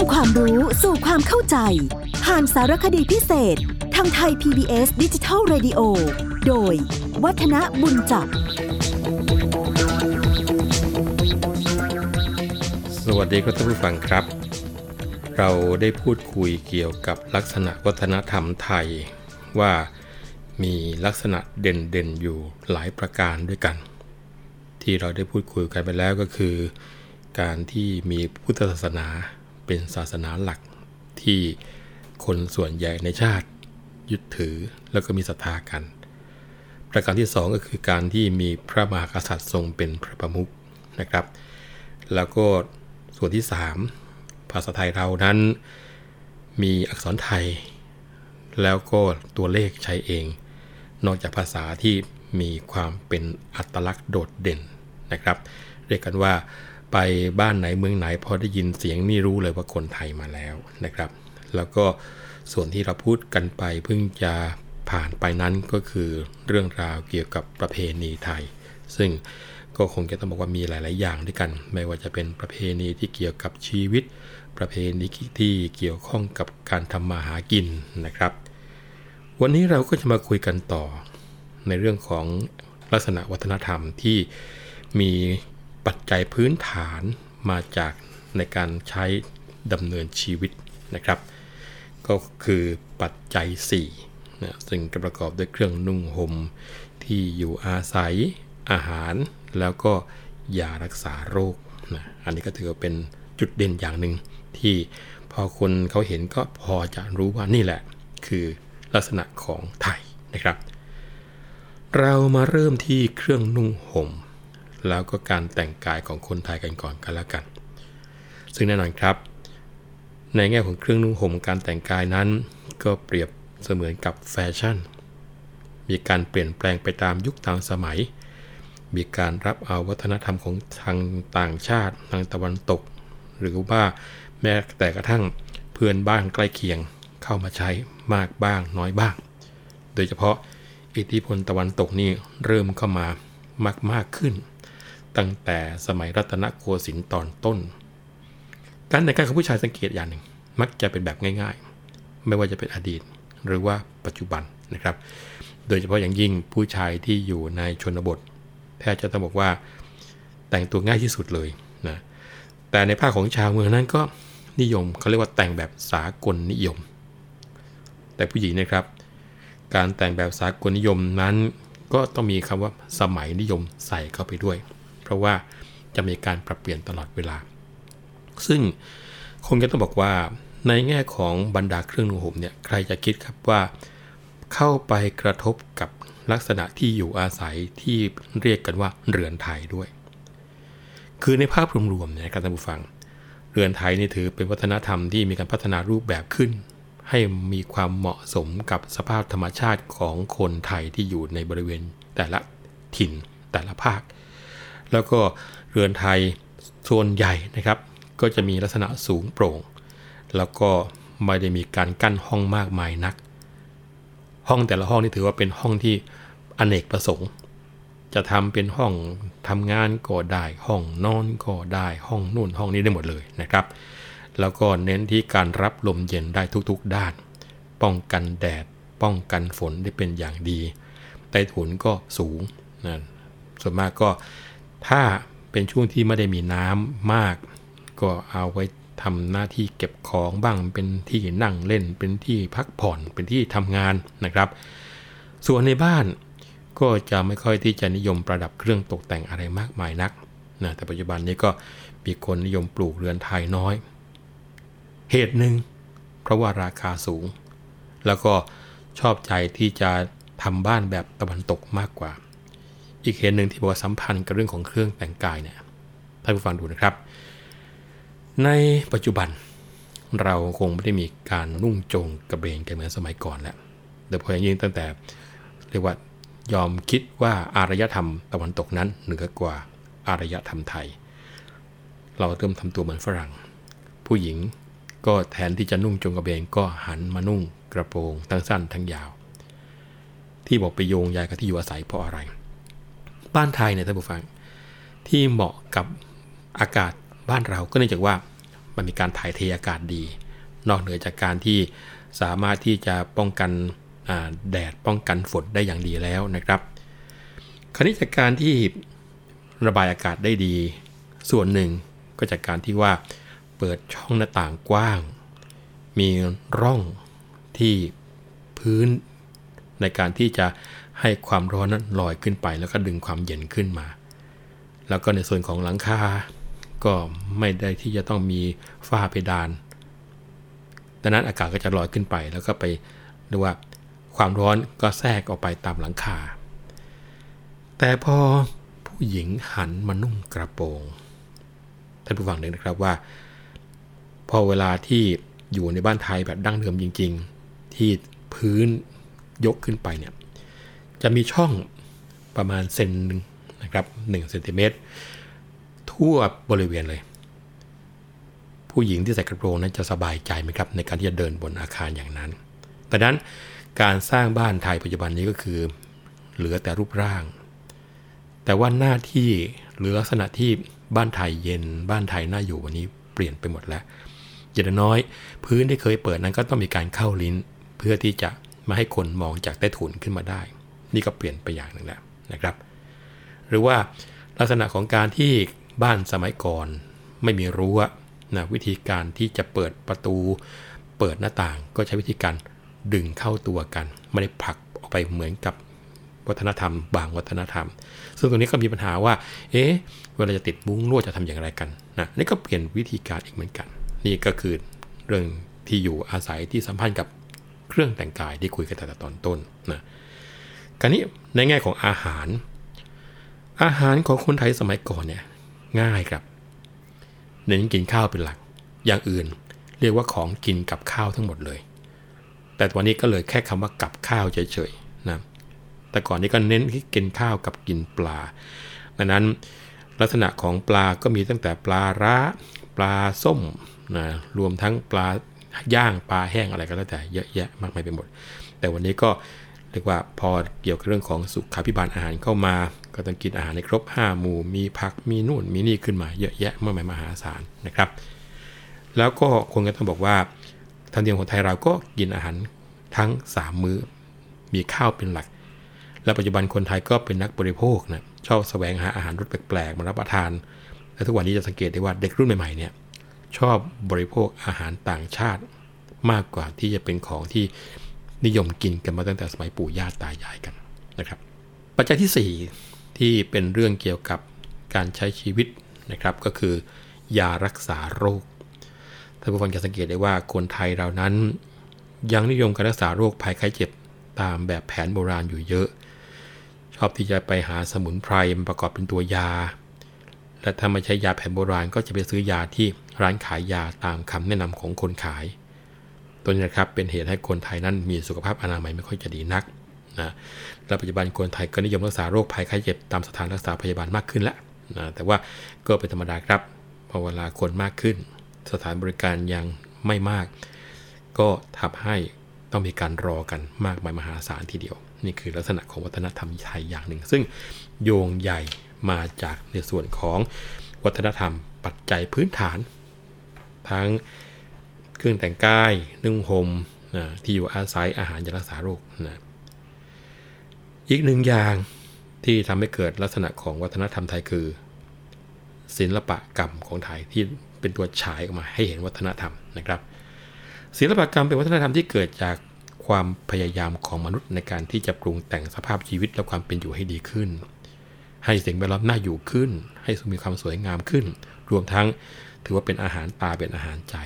ำความรู้สู่ความเข้าใจ ผ่านสารคดีพิเศษ ทางไทย PBS ดิจิทัล Radio โดย วัฒนบุญจับ สวัสดีครับท่านผู้ฟังครับ เราได้พูดคุยเกี่ยวกับลักษณะวัฒนธรรมไทย ว่ามีลักษณะเด่นๆอยู่หลายประการด้วยกัน ที่เราได้พูดคุยกันไปแล้วก็คือ การที่มีพุทธศาสนา เป็นศาสนาหลักที่คนส่วนใหญ่ในชาติยึดถือแล้วก็มีศรัทธากัน ประการที่สองก็คือการที่มีพระมหากษัตริย์ทรงเป็นพระประมุขนะครับ แล้วก็ส่วนที่ 3 ภาษาไทยเรานั้น มีอักษรไทย แล้วก็ตัวเลขใช้เอง นอกจากภาษาที่มีความเป็นอัตลักษณ์โดดเด่นนะครับ เรียกกันว่า ไปบ้านไหนเมืองไหนพอได้ยินเสียงนี่รู้เลยว่าคนไทยมาแล้วนะครับ แล้วก็ส่วนที่เราพูดกันไปเพิ่งจะผ่านไปนั้นก็คือเรื่องราวเกี่ยวกับประเพณีไทย ซึ่งก็คงจะต้องบอกว่ามีหลาย ๆ อย่างด้วยกัน ไม่ว่าจะเป็นประเพณีที่เกี่ยวกับชีวิต ประเพณีที่เกี่ยวข้องกับการทำมาหากินนะครับ วันนี้เราก็จะมาคุยกันต่อ ในเรื่องของลักษณะวัฒนธรรมที่มี ปัจจัยพื้นฐานมาจากในการใช้ดำเนินชีวิตนะครับ ก็คือปัจจัย4นะซึ่งประกอบด้วยเครื่องนุ่งห่มที่อยู่อาศัยอาหาร แล้วก็ยารักษาโรคนะอันนี้ก็ถือว่าเป็นจุดเด่นอย่างหนึ่งที่พอคนเขาเห็นก็พอจะรู้ว่านี่แหละ คือลักษณะของไทยนะครับ เรามาเริ่มที่เครื่องนุ่งห่ม แล้วก็การแต่งกายของคนไทยกันก่อนกันล้วกัน ซึ่งแน่นอนครับ ในแง่ของเครื่องนุ่งห่มการแต่งกายนั้น ก็เปรียบเสมือนกับแฟชั่น มีการเปลี่ยนแปลงไปตามยุคตามสมัย มีการรับเอาวัฒนธรรมของทางต่างชาติทางตะวันตก หรือว่าแม้แต่กระทั่งเพื่อนบ้านใกล้เคียงเข้ามาใช้มากบ้างน้อยบ้าง โดยเฉพาะอิทธิพลตะวันตกนี่เริ่มเข้ามามากมากขึ้น ตั้งแต่สมัยรัตนโกสินทร์ตอนต้น การแต่งกายของผู้ชายสังเกตอย่างหนึ่ง มักจะเป็นแบบง่าย ๆ ไม่ว่าจะเป็นอดีตหรือว่าปัจจุบันนะครับ โดยเฉพาะอย่างยิ่งผู้ชายที่อยู่ในชนบท แทบจะต้องบอกว่าแต่งตัวง่ายที่สุดเลยนะแต่ในภาคของชาวเมืองนั้นก็นิยมเขาเรียกว่าแต่งแบบสากลนิยม แต่ผู้หญิงนะครับ การแต่งแบบสากลนิยมนั้นก็ต้องมีคำว่าสมัยนิยมใส่เข้าไปด้วย ราะว่าจะมีการปรับเปลี่ยนตลอดเวลา ซึ่งคงจะต้องบอกว่าในแง่ของบรรดาเครื่องนุ่งห่มเนี่ยใครจะคิดครับว่าเข้าไปกระทบกับลักษณะที่อยู่อาศัยที่เรียกกันว่าเรือนไทยด้วย คือในภาพรวมๆเนี่ยครับท่านผู้ฟัง เรือนไทยนี่ถือเป็นวัฒนธรรมที่มีการพัฒนารูปแบบขึ้น ให้มีความเหมาะสมกับสภาพธรรมชาติของคนไทยที่อยู่ในบริเวณแต่ละถิ่นแต่ละภาค แล้วก็เรือนไทยส่วนใหญ่นะครับ ก็จะมีลักษณะสูงโปร่ง แล้วก็ไม่ได้มีการกั้นห้องมากมายนัก ห้องแต่ละห้องนี่ถือว่าเป็นห้องที่อเนกประสงค์ จะทำเป็นห้องทำงานก็ได้ห้องนอนก็ได้ห้องนู่นห้องนี้ได้หมดเลยนะครับ แล้วก็เน้นที่การรับลมเย็นได้ทุกๆด้าน ป้องกันแดดป้องกันฝนได้เป็นอย่างดีใต้ถุนก็สูงนะส่วนมากก็ ถ้าเป็นช่วงที่ไม่ได้มีน้ำมาก ก็เอาไว้ทำหน้าที่เก็บของบ้างเป็นที่นั่งเล่น เป็นที่พักผ่อนเป็นที่ทำงานนะครับ ส่วนในบ้านก็จะไม่ค่อยที่จะนิยมประดับเครื่องตกแต่งอะไรมากมายนักนะแต่ปัจจุบันนี้ก็มีคนนิยมปลูกเรือนไทยน้อย เหตุหนึ่งเพราะว่าราคาสูง แล้วก็ชอบใจที่จะทำบ้านแบบตะวันตกมากกว่า อีกเหตุหนึ่งที่บอกว่าสัมพันธ์กับเรื่องของเครื่องแต่งกายเนี่ยท่านผู้ฟังดูนะครับ ในปัจจุบันเราคงไม่ได้มีการนุ่งโจงกระเบนกันเหมือนสมัยก่อนแล้วโดยเฉพาะอย่างยิ่งตั้งแต่เรียกว่ายอมคิดว่าอารยธรรมตะวันตกนั้นเหนือกว่าอารยธรรมไทย เราเริ่มทำตัวเหมือนฝรั่ง ผู้หญิงก็แทนที่จะนุ่งจงกระเบนก็หันมานุ่งกระโปรงทั้งสั้นทั้งยาว ที่บอกไปโยงใยกับที่อยู่อาศัยเพราะอะไร บ้านไทยเนี่ยท่านผู้ฟัง ที่เหมาะกับอากาศบ้านเราก็เนื่องจากว่ามันมีการถ่ายเทอากาศดี นอกเหนือจากการที่สามารถที่จะป้องกันแดดป้องกันฝนได้อย่างดีแล้วนะครับคราวนี้จากการที่ระบายอากาศได้ดี ส่วนหนึ่งก็จากการที่ว่าเปิดช่องหน้าต่างกว้าง มีร่องที่พื้นในการที่จะ ให้ความร้อนนั้นลอยขึ้นไป แล้วก็ดึงความเย็นขึ้นมา แล้วก็ในส่วนของหลังคาก็ไม่ได้ที่จะต้องมีฝ้าเพดาน ดังนั้นอากาศก็จะลอยขึ้นไป แล้วก็ไปเรียกว่าความร้อนก็แทรกออกไปตามหลังคา แต่พอผู้หญิงหันมานุ่งกระโปรงท่านผู้ฟังเนนะครับว่า พอเวลาที่อยู่ในบ้านไทยแบบดั้งเดิมจริง ๆ ที่พื้นยกขึ้นไปเนี่ย จะมีช่องประมาณเซนนึงนะครับ1เซนติเมตรทั่วบริเวณเลย ผู้หญิงที่ใส่กระโปรงนั้นจะสบายใจไหมครับ ในการที่จะเดินบนอาคารอย่างนั้นแต่นั้นการสร้างบ้านไทยปัจจุบันนี้ก็คือ เหลือแต่รูปร่าง แต่ว่าหน้าที่หรือลักษณะที่บ้านไทยเย็นบ้านไทยน่าอยู่วันนี้เปลี่ยนไปหมดแล้วอย่างน้อย พื้นที่เคยเปิดนั้นก็ต้องมีการเข้าลิ้น เพื่อที่จะมาให้คนมองจากใต้ถุนขึ้นมาได้ นี่ก็เปลี่ยนไปอย่างหนึ่งแล้วนะครับ หรือว่าลักษณะของการที่บ้านสมัยก่อนไม่มีรั้วนะวิธีการที่จะเปิดประตู เปิดหน้าต่างก็ใช้วิธีการดึงเข้าตัวกัน ไม่ได้ผลักออกไปเหมือนกับวัฒนธรรม บางวัฒนธรรม ซึ่งตรงนี้ก็มีปัญหาว่า เอ๊ะเวลาจะติดมุ้งลวดจะทำอย่างไรกันนะนี่ก็เปลี่ยนวิธีการอีกเหมือนกัน นี่ก็คือเรื่องที่อยู่อาศัยที่สัมพันธ์กับเครื่องแต่งกายที่คุยกันแต่ตอนต้นนะ การนี้ในแง่ของอาหาร อาหารของคนไทยสมัยก่อนเนี่ยง่ายครับ เน้นกินข้าวเป็นหลัก อย่างอื่นเรียกว่าของกินกับข้าวทั้งหมดเลย แต่วันนี้ก็เลยแค่คำว่ากับข้าวเฉยๆนะแต่ก่อนนี้ก็เน้นที่กินข้าวกับกินปลาดังนั้นลักษณะของปลาก็มีตั้งแต่ปลาร้าปลาส้มนะรวมทั้งปลาย่างปลาแห้งอะไรก็แล้วแต่เยอะแยะมากมายไปหมด แต่วันนี้ก็ เรียกว่าพอเกี่ยวกับเรื่องของสุขาพิบาลอาหารเข้ามา ก็ต้องกินอาหารในครบ 5 หมู่ มีผักมีนู่นมีนี่ขึ้นมาเยอะแยะมากมายมหาศาลนะครับ แล้วก็คงจะต้องบอกว่าทางเดียมของไทยเราก็กินอาหารทั้ง 3 มื้อ มีข้าวเป็นหลัก และปัจจุบันคนไทยก็เป็นนักบริโภคนะชอบแสวงหาอาหารรสแปลกๆมารับประทาน และทุกวันนี้จะสังเกตได้ว่าเด็กรุ่นใหม่ๆเนี่ยชอบบริโภคอาหารต่างชาติมากกว่าที่จะเป็นของที่ นิยมกินกันมาตั้งแต่สมัยปู่ย่าตายายกันนะครับ ปัจจัยที่ 4 ที่เป็นเรื่องเกี่ยวกับการใช้ชีวิตนะครับ ก็คือยารักษาโรคท่านผู้ฟังจะสังเกตได้ว่าคนไทยเรานั้น ยังนิยมการรักษาโรคภัยไข้เจ็บตามแบบแผนโบราณอยู่เยอะ ชอบที่จะไปหาสมุนไพรมาประกอบเป็นตัวยา และถ้าไม่ใช้ยาแผนโบราณก็จะไปซื้อยาที่ร้านขายยาตามคำแนะนำของคนขาย ตัวนี้นะครับเป็นเหตุให้คนไทยนั้นมีสุขภาพอนามัยไม่ค่อยจะดีนักนะและปัจจุบันคนไทยก็นิยมรักษาโรคภัยไข้เจ็บตามสถานรักษาพยาบาลมากขึ้นแล้วนะแต่ว่าก็เป็นธรรมดาครับพอเวลาคนมากขึ้น สถานบริการยังไม่มาก ก็ทำให้ต้องมีการรอกันมากมายมหาศาลทีเดียว นี่คือลักษณะของวัฒนธรรมไทยอย่างหนึ่ง ซึ่งโยงใหญ่มาจากในส่วนของวัฒนธรรมปัจจัยพื้นฐาน ทั้ง เครื่องแต่งกายนุ่งห่มนะที่อยู่อาศัยอาหารยารักษาโรคนะอีกหนึ่งอย่างที่ทำให้เกิดลักษณะของวัฒนธรรมไทยคือ ศิลปะกรรมของไทยที่เป็นตัวฉายออกมาให้เห็นวัฒนธรรมนะครับ ศิลปกรรมเป็นวัฒนธรรมที่เกิดจากความพยายามของมนุษย์ในการที่จะปรุงแต่งสภาพชีวิตและความเป็นอยู่ให้ดีขึ้น ให้สิ่งแวดล้อมน่าอยู่ขึ้น ให้มีความสวยงามขึ้น รวมทั้งถือว่าเป็นอาหารตาเป็นอาหารใจ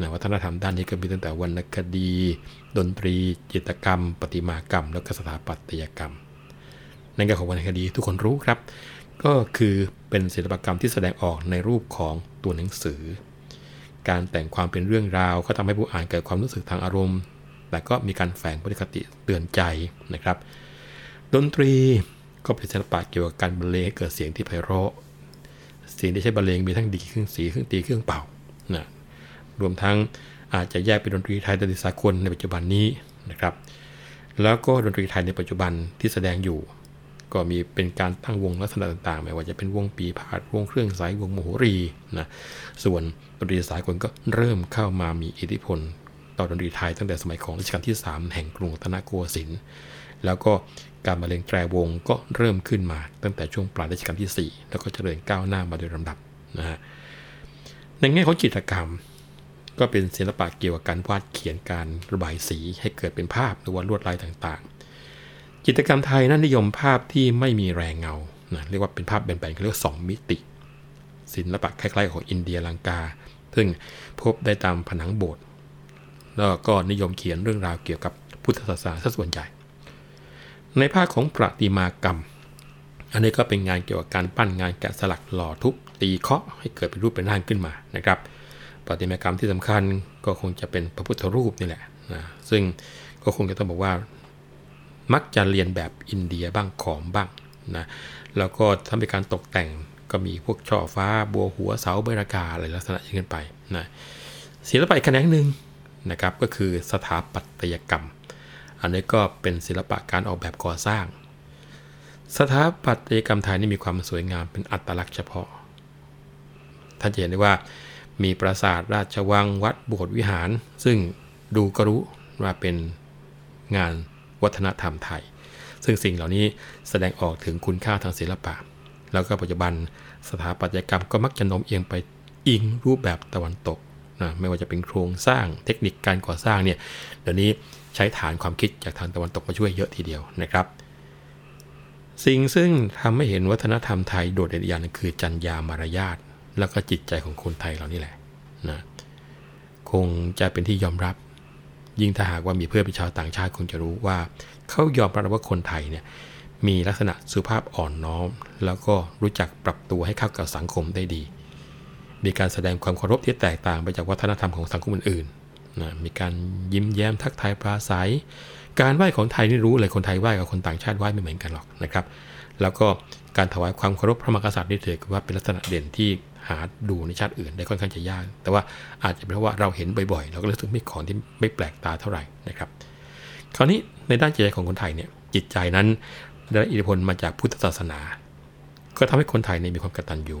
นะวัฒนธรรมด้านนี้ก็มีตั้งแต่วรรณคดี ดนตรี จิตกรรม ประติมากรรม และก็สถาปัตยกรรมในแง่ของวรรณคดีทุกคนรู้ครับ ก็คือเป็นศิลปกรรมที่แสดงออกในรูปของตัวหนังสือ การแต่งความเป็นเรื่องราว ก็ทำให้ผู้อ่านเกิดความรู้สึกทางอารมณ์ แต่ก็มีการแฝงพฤติคติเตือนใจนะครับ ดนตรีก็เป็นศิลปะเกี่ยวกับการบรรเลงให้เกิดเสียงที่ไพเราะ เสียงที่ใช้บรรเลงมีทั้งดีเครื่องสีเครื่องตีเครื่องเป่านะ รวมทั้งอาจจะแยกเป็นดนตรีไทยดนตรีสากลในปัจจุบันนี้นะครับ แล้วก็ดนตรีไทยในปัจจุบันที่แสดงอยู่ ก็มีเป็นการตั้งวงลักษณะต่างๆ ไม่ว่าจะเป็นวงปีพาดวงเครื่องสายวงโมโหรีนะส่วนดนตรีสากลก็เริ่มเข้ามามีอิทธิพล ต่อดนตรีไทยตั้งแต่สมัยของรัชกาลที่ 3 แห่งกรุงรัตนโกสินทร์แล้วก็การบรรเลงแตรวงก็เริ่มขึ้นมาตั้งแต่ช่วงปลายรัชกาลที่ 4 แล้วก็เจริญก้าวหน้ามาโดยลำดับนะฮะในแง่ของจิตรกรรม ก็เป็นศิลปะเกี่ยวกับการวาดเขียนการระบายสีให้เกิดเป็นภาพหรือว่าลวดลายต่างๆ จิตรกรรมไทยนั้นนิยมภาพที่ไม่มีแรงเงานะเรียกว่าเป็นภาพแบนๆเขาเรียกว่าสองมิติ ศิลปะคล้ายๆ ของอินเดียลังกา ซึ่งพบได้ตามผนังโบสถ์แล้วก็นิยมเขียนเรื่องราวเกี่ยวกับพุทธศาสนาซะส่วนใหญ่ ในภาคของประติมากรรม อันนี้ก็เป็นงานเกี่ยวกับการปั้นงานแกะสลักหล่อทุบตีเคาะให้เกิดเป็นรูปเป็นร่างขึ้นมานะครับ ประติมากรรมที่สำคัญก็คงจะเป็นพระพุทธรูปนี่แหละนะซึ่งก็คงจะต้องบอกว่า มักจะเรียนแบบอินเดียบ้างขอมบ้างนะแล้วก็ทำเป็นการตกแต่งก็มีพวกช่อฟ้าบัวหัวเสาเบรากาอะไรลักษณะอย่างนี้ไปนะศิลปะอีกแขนงหนึ่งนะครับก็คือสถาปัตยกรรม อันนี้ก็เป็นศิลปะการออกแบบก่อสร้าง สถาปัตยกรรมไทยนี่มีความสวยงามเป็นอัตลักษณ์เฉพาะท่านจะเห็นได้ว่า มีปราสาทราชวังวัดโบสถ์วิหาร ซึ่งดูก็รู้ว่าเป็นงานวัฒนธรรมไทย ซึ่งสิ่งเหล่านี้แสดงออกถึงคุณค่าทางศิลปะ แล้วก็ปัจจุบันสถาปัตยกรรมก็มักจะโน้มเอียงไปอิงรูปแบบตะวันตกนะไม่ว่าจะเป็นโครงสร้างเทคนิคการก่อสร้างเนี่ยเดี๋ยวนี้ใช้ฐานความคิดจากทางตะวันตกมาช่วยเยอะทีเดียวนะครับ สิ่งซึ่งทำให้เห็นวัฒนธรรมไทยโดดเด่นอย่างนึงคือจัญญามารยาท แล้วก็จิตใจของคนไทยเรานี่แหละนะคงจะเป็นที่ยอมรับ ยิ่งถ้าหากว่ามีเพื่อนเป็นชาวต่างชาติคงจะรู้ว่าเขายอมรับว่าคนไทยเนี่ยมีลักษณะสุภาพอ่อนน้อม แล้วก็รู้จักปรับตัวให้เข้ากับสังคมได้ดี มีการแสดงความเคารพที่แตกต่างไปจากวัฒนธรรมของสังคมอื่นๆนะมีการยิ้มแย้มทักทายปราศัย การไหว้ของไทยนี่รู้เลยคนไทยไหว้กับคนต่างชาติไหว้ไม่เหมือนกันหรอกนะครับ แล้วก็การถวายความเคารพพระมหากษัตริย์นี่ถือว่าเป็นลักษณะเด่นที่หาดูในชาติอื่นได้ค่อนข้างจะยาก แต่ว่าอาจจะเป็นเพราะว่าเราเห็นบ่อยๆ เราก็รู้สึกไม่ของที่ไม่แปลกตาเท่าไหร่นะครับ คราวนี้ในด้านจิตใจของคนไทยเนี่ยจิตใจนั้นได้อิทธิพลมาจากพุทธศาสนา ก็ทำให้คนไทยเนี่ยมีความกตัญญู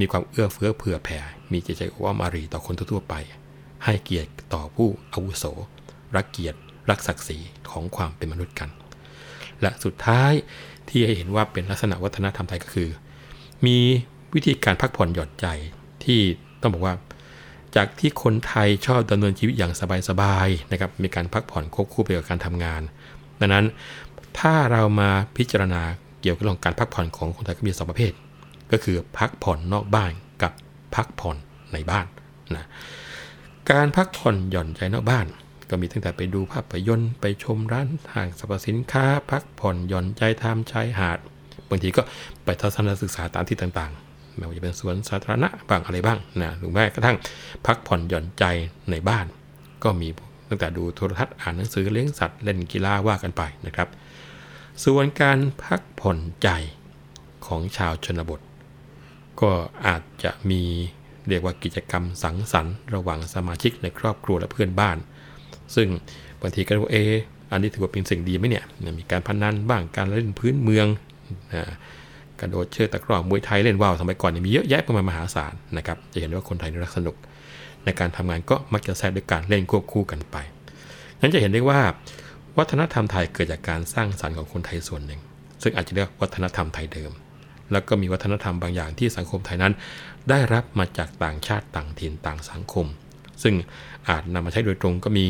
มีความเอื้อเฟื้อเผื่อแผ่ มีจิตใจว่ามารีต่อคนทั่วไป ให้เกียรติต่อผู้อาวุโส รักเกียรติ รักศักดิ์ศรีของความเป็นมนุษย์กัน และสุดท้ายที่ให้เห็นว่าเป็นลักษณะวัฒนธรรมไทยก็คือ มีวิธีการพักผ่อนหย่อนใจที่ต้องบอกว่า จากที่คนไทยชอบดำเนินชีวิตอย่างสบายๆนะครับมีการพักผ่อนควบคู่ไปกับการทำงาน ดังนั้นถ้าเรามาพิจารณาเกี่ยวกับเรื่องการพักผ่อนของคนไทยก็มีสองประเภท ก็คือพักผ่อนนอกบ้านกับพักผ่อนในบ้านนะการพักผ่อนหย่อนใจนอกบ้าน ก็มีตั้งแต่ไปดูภาพยนตร์ไปชมร้านห้างสรรพสินค้า พักผ่อนหย่อนใจทามชายหาด บางทีก็ไปทัศนศึกษาตามที่ต่างๆ ไม่ว่าจะเป็นสวนสาธารณะบ้างอะไรบ้างนะหรือแม้กระทั่งพักผ่อนหย่อนใจในบ้าน ก็มีตั้งแต่ดูโทรทัศน์อ่านหนังสือเลี้ยงสัตว์เล่นกีฬาว่ากันไปนะครับ ส่วนการพักผ่อนใจของชาวชนบท ก็อาจจะมีเรียกว่ากิจกรรมสังสรรค์ ระหว่างสมาชิกในครอบครัวและเพื่อนบ้าน ซึ่งบางทีก็ว่าเอออันนี้ถือว่าเป็นสิ่งดีไหมเนี่ยมีการพนันบ้างการเล่นพื้นเมืองนะกระโดดเชือกตะกร้อมวยไทยเล่นว่าวสมัยก่อนมีเยอะแยะประมาณมหาศาลนะครับจะเห็นว่าคนไทยนรักสนุก ในการทำงานก็มักจะแทรกด้วยการเล่นควบคู่กันไปนั้นจะเห็นได้ว่า วัฒนธรรมไทยเกิดจากการสร้างสรรค์ของคนไทยส่วนหนึ่ง ซึ่งอาจจะเรียกวัฒนธรรมไทยเดิม แล้วก็มีวัฒนธรรมบางอย่างที่สังคมไทยนั้น ได้รับมาจากต่างชาติต่างถิ่นต่างสังคม ซึ่งอาจนำมาใช้โดยตรงก็มี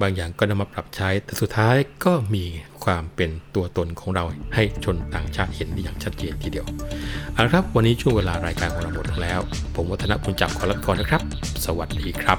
บางอย่างก็นำมาปรับใช้ แต่สุดท้ายก็มีความเป็นตัวตนของเราให้ชนต่างชาติเห็นได้อย่างชัดเจนทีเดียวเอาละครับ วันนี้ช่วงเวลารายการของเราหมดแล้ว ผมวัฒนบุญจับขอลับก่อนนะครับ สวัสดีครับ